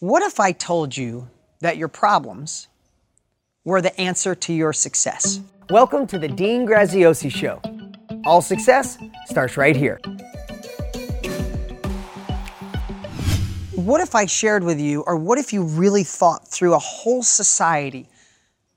What if I told you that your problems were the answer to your success? Welcome to the Dean Graziosi Show. All success starts right here. What if I shared with you, or what if you really thought through a whole society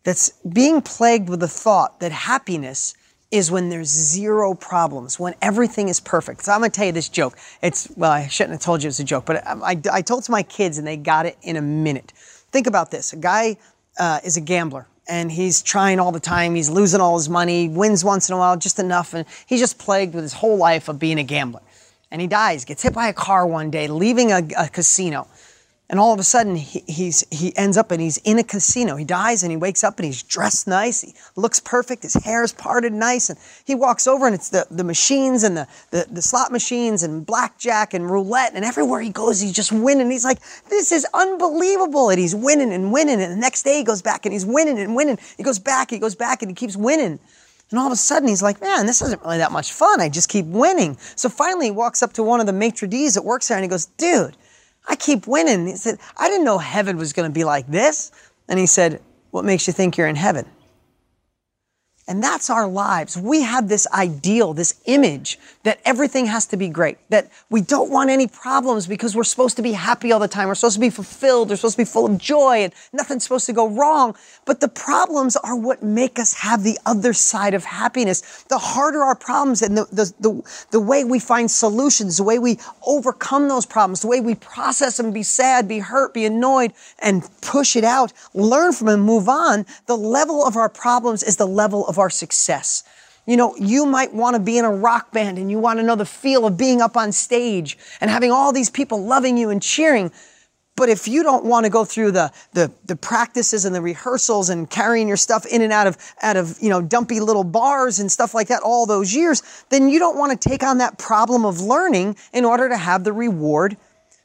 that's being plagued with the thought that happiness is when there's zero problems, when everything is perfect. So I'm gonna tell you this joke. It's, well, I shouldn't have told you it was a joke, but I, I, I told it to my kids and they got it in a minute. Think about this a guy uh, is a gambler and he's trying all the time. He's losing all his money, wins once in a while, just enough. And he's just plagued with his whole life of being a gambler. And he dies, gets hit by a car one day, leaving a, a casino. And all of a sudden, he, he's, he ends up and he's in a casino. He dies and he wakes up and he's dressed nice. He looks perfect. His hair is parted nice. And he walks over and it's the, the machines and the, the, the slot machines and blackjack and roulette. And everywhere he goes, he's just winning. He's like, this is unbelievable. And he's winning and winning. And the next day he goes back and he's winning and winning. He goes back, he goes back and he keeps winning. And all of a sudden he's like, man, this isn't really that much fun. I just keep winning. So finally he walks up to one of the maitre d's that works there and he goes, dude, I keep winning. He said, I didn't know heaven was going to be like this. And he said, What makes you think you're in heaven? And that's our lives. We have this ideal, this image that everything has to be great, that we don't want any problems because we're supposed to be happy all the time. We're supposed to be fulfilled. We're supposed to be full of joy and nothing's supposed to go wrong. But the problems are what make us have the other side of happiness. The harder our problems and the, the, the, the way we find solutions, the way we overcome those problems, the way we process them, be sad, be hurt, be annoyed, and push it out, learn from them, move on, the level of our problems is the level of our success. You know, you might want to be in a rock band and you want to know the feel of being up on stage and having all these people loving you and cheering. But if you don't want to go through the, the, the, practices and the rehearsals and carrying your stuff in and out of, out of, you know, dumpy little bars and stuff like that all those years, then you don't want to take on that problem of learning in order to have the reward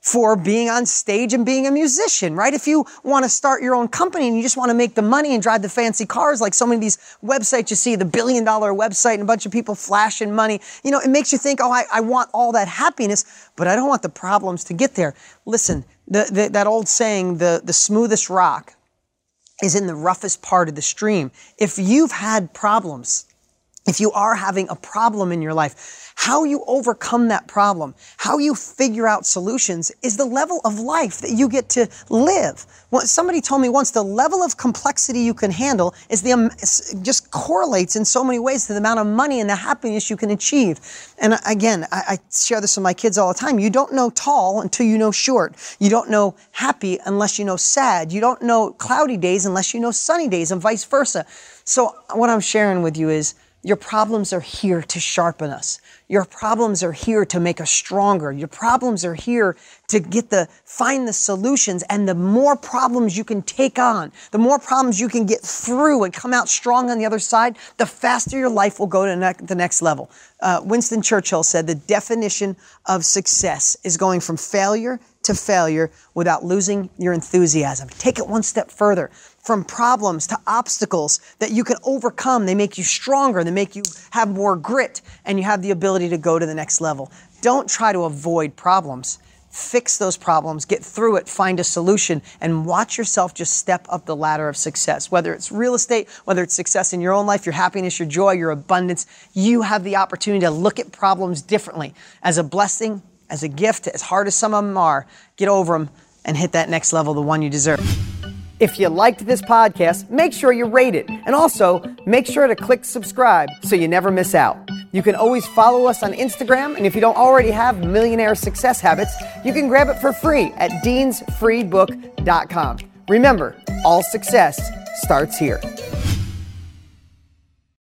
for being on stage and being a musician, right? If you want to start your own company and you just want to make the money and drive the fancy cars, like so many of these websites you see, the billion dollar website and a bunch of people flashing money, you know, it makes you think, oh, I, I want all that happiness, but I don't want the problems to get there. Listen, the, the, that old saying, the, the smoothest rock is in the roughest part of the stream. If you've had problems, if you are having a problem in your life, how you overcome that problem, how you figure out solutions is the level of life that you get to live. somebody told me once the level of complexity you can handle is the just correlates in so many ways to the amount of money and the happiness you can achieve. And again, I, I share this with my kids all the time. You don't know tall until you know short. You don't know happy unless you know sad. You don't know cloudy days unless you know sunny days and vice versa. So what I'm sharing with you is your problems are here to sharpen us. Your problems are here to make us stronger. Your problems are here to get the, find the solutions. And the more problems you can take on, the more problems you can get through and come out strong on the other side, the faster your life will go to ne- the next level. Uh, Winston Churchill said the definition of success is going from failure to failure without losing your enthusiasm. Take it one step further from problems to obstacles that you can overcome. They make you stronger, they make you have more grit, and you have the ability to go to the next level. Don't try to avoid problems. Fix those problems, get through it, find a solution, and watch yourself just step up the ladder of success. Whether it's real estate, whether it's success in your own life, your happiness, your joy, your abundance, you have the opportunity to look at problems differently as a blessing, as a gift, as hard as some of them are. Get over them and hit that next level, the one you deserve. If you liked this podcast, make sure you rate it. And also, make sure to click subscribe so you never miss out. You can always follow us on Instagram, and if you don't already have Millionaire Success Habits, you can grab it for free at deansfreebook.com. Remember, all success starts here.